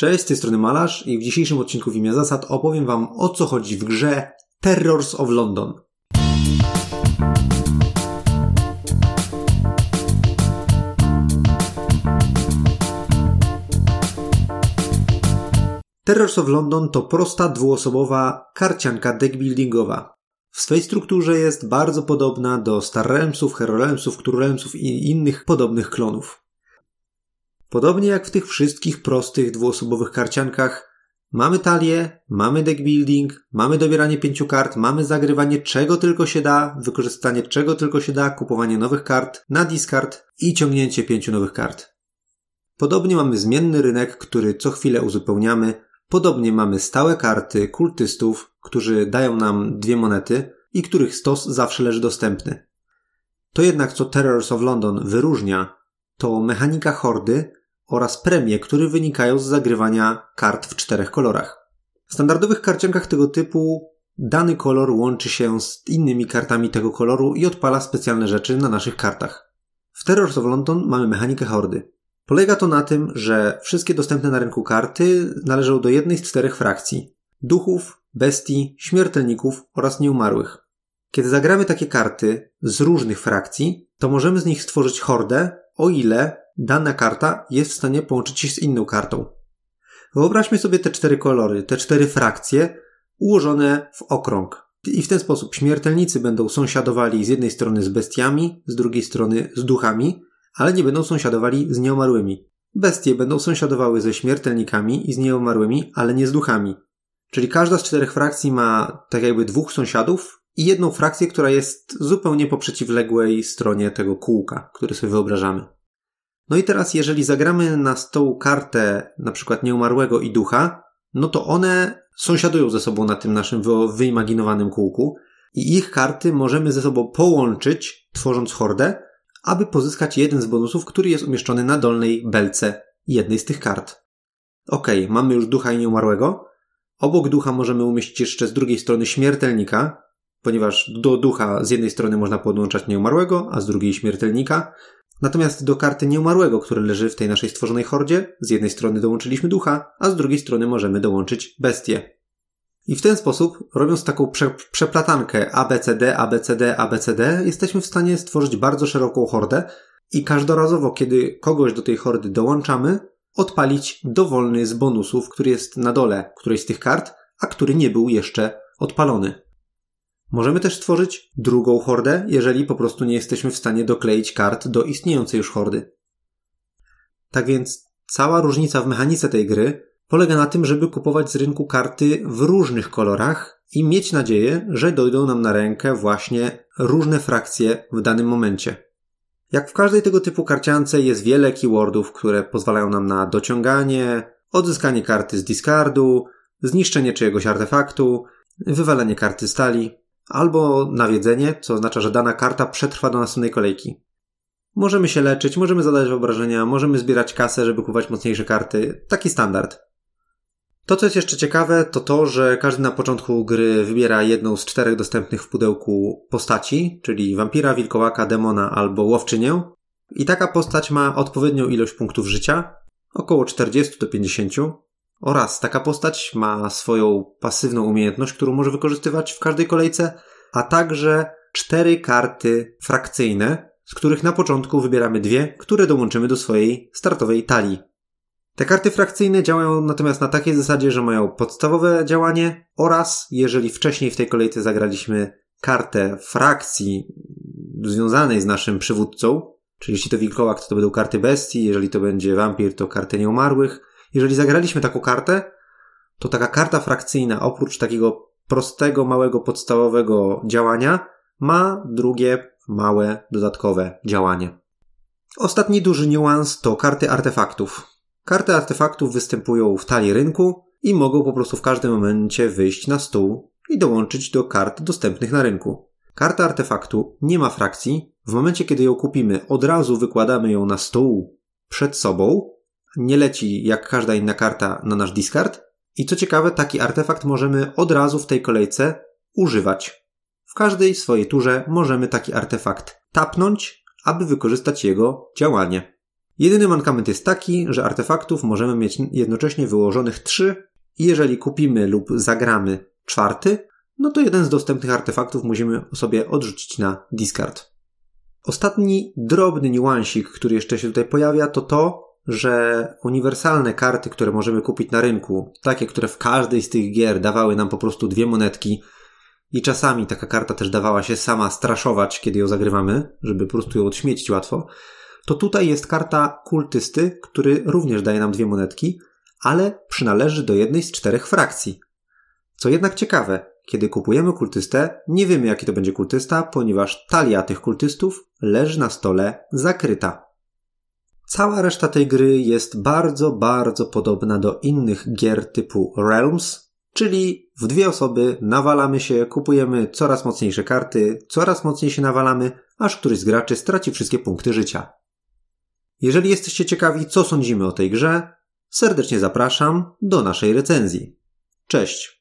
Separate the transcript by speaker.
Speaker 1: Cześć, z tej strony Malarz i w dzisiejszym odcinku w imię zasad opowiem Wam o co chodzi w grze Terrors of London. Terrors of London to prosta dwuosobowa karcianka deckbuildingowa. W swej strukturze jest bardzo podobna do Star Realmsów, Hero Realmsów, Realmsów i innych podobnych klonów. Podobnie jak w tych wszystkich prostych dwuosobowych karciankach, mamy talię, mamy deck building, mamy dobieranie pięciu kart, mamy zagrywanie czego tylko się da, wykorzystanie czego tylko się da, kupowanie nowych kart na discard i ciągnięcie pięciu nowych kart. Podobnie mamy zmienny rynek, który co chwilę uzupełniamy. Podobnie mamy stałe karty kultystów, którzy dają nam dwie monety i których stos zawsze leży dostępny. To jednak co Terrors of London wyróżnia, to mechanika hordy oraz premie, które wynikają z zagrywania kart w czterech kolorach. W standardowych karciankach tego typu dany kolor łączy się z innymi kartami tego koloru i odpala specjalne rzeczy na naszych kartach. W Terrors of London mamy mechanikę hordy. Polega to na tym, że wszystkie dostępne na rynku karty należą do jednej z czterech frakcji: duchów, bestii, śmiertelników oraz nieumarłych. Kiedy zagramy takie karty z różnych frakcji, to możemy z nich stworzyć hordę, o ile dana karta jest w stanie połączyć się z inną kartą. Wyobraźmy sobie te cztery kolory, te cztery frakcje ułożone w okrąg. I w ten sposób śmiertelnicy będą sąsiadowali z jednej strony z bestiami, z drugiej strony z duchami, ale nie będą sąsiadowali z nieumarłymi. Bestie będą sąsiadowały ze śmiertelnikami i z nieumarłymi, ale nie z duchami. Czyli każda z czterech frakcji ma tak jakby dwóch sąsiadów i jedną frakcję, która jest zupełnie po przeciwległej stronie tego kółka, który sobie wyobrażamy. No i teraz, jeżeli zagramy na stołu kartę na przykład nieumarłego i ducha, no to one sąsiadują ze sobą na tym naszym wyimaginowanym kółku i ich karty możemy ze sobą połączyć, tworząc hordę, aby pozyskać jeden z bonusów, który jest umieszczony na dolnej belce jednej z tych kart. Ok, mamy już ducha i nieumarłego. Obok ducha możemy umieścić jeszcze z drugiej strony śmiertelnika, ponieważ do ducha z jednej strony można podłączać nieumarłego, a z drugiej śmiertelnika. Natomiast do karty nieumarłego, który leży w tej naszej stworzonej hordzie, z jednej strony dołączyliśmy ducha, a z drugiej strony możemy dołączyć bestię. I w ten sposób, robiąc taką prze przeplatankę ABCD, ABCD, ABCD, jesteśmy w stanie stworzyć bardzo szeroką hordę i każdorazowo, kiedy kogoś do tej hordy dołączamy, odpalić dowolny z bonusów, który jest na dole którejś z tych kart, a który nie był jeszcze odpalony. Możemy też stworzyć drugą hordę, jeżeli po prostu nie jesteśmy w stanie dokleić kart do istniejącej już hordy. Tak więc cała różnica w mechanice tej gry polega na tym, żeby kupować z rynku karty w różnych kolorach i mieć nadzieję, że dojdą nam na rękę właśnie różne frakcje w danym momencie. Jak w każdej tego typu karciance jest wiele keywordów, które pozwalają nam na dociąganie, odzyskanie karty z discardu, zniszczenie czyjegoś artefaktu, wywalenie karty stali, albo nawiedzenie, co oznacza, że dana karta przetrwa do następnej kolejki. Możemy się leczyć, możemy zadać wyobrażenia, możemy zbierać kasę, żeby kupować mocniejsze karty. Taki standard. To, co jest jeszcze ciekawe, to to, że każdy na początku gry wybiera jedną z czterech dostępnych w pudełku postaci, czyli wampira, wilkołaka, demona albo łowczynię. I taka postać ma odpowiednią ilość punktów życia, około 40 do 50, oraz taka postać ma swoją pasywną umiejętność, którą może wykorzystywać w każdej kolejce, a także cztery karty frakcyjne, z których na początku wybieramy dwie, które dołączymy do swojej startowej talii. Te karty frakcyjne działają natomiast na takiej zasadzie, że mają podstawowe działanie oraz jeżeli wcześniej w tej kolejce zagraliśmy kartę frakcji związanej z naszym przywódcą, czyli jeśli to wilkołak, to, to będą karty bestii, jeżeli to będzie wampir, to karty nieumarłych, jeżeli zagraliśmy taką kartę, to taka karta frakcyjna, oprócz takiego prostego, małego, podstawowego działania, ma drugie, małe, dodatkowe działanie. Ostatni duży niuans to karty artefaktów. Karty artefaktów występują w talii rynku i mogą po prostu w każdym momencie wyjść na stół i dołączyć do kart dostępnych na rynku. Karta artefaktu nie ma frakcji. W momencie, kiedy ją kupimy, od razu wykładamy ją na stół przed sobą nie leci jak każda inna karta na nasz discard. I co ciekawe, taki artefakt możemy od razu w tej kolejce używać. W każdej swojej turze możemy taki artefakt tapnąć, aby wykorzystać jego działanie. Jedyny mankament jest taki, że artefaktów możemy mieć jednocześnie wyłożonych trzy i jeżeli kupimy lub zagramy czwarty, no to jeden z dostępnych artefaktów musimy sobie odrzucić na discard. Ostatni drobny niuansik, który jeszcze się tutaj pojawia, to to, że uniwersalne karty, które możemy kupić na rynku, takie, które w każdej z tych gier dawały nam po prostu dwie monetki i czasami taka karta też dawała się sama straszować, kiedy ją zagrywamy, żeby po prostu ją odśmiecić łatwo, to tutaj jest karta kultysty, który również daje nam dwie monetki, ale przynależy do jednej z czterech frakcji. Co jednak ciekawe, kiedy kupujemy kultystę, nie wiemy jaki to będzie kultysta, ponieważ talia tych kultystów leży na stole zakryta. Cała reszta tej gry jest bardzo, bardzo podobna do innych gier typu Realms, czyli w dwie osoby nawalamy się, kupujemy coraz mocniejsze karty, coraz mocniej się nawalamy, aż któryś z graczy straci wszystkie punkty życia. Jeżeli jesteście ciekawi, co sądzimy o tej grze, serdecznie zapraszam do naszej recenzji. Cześć!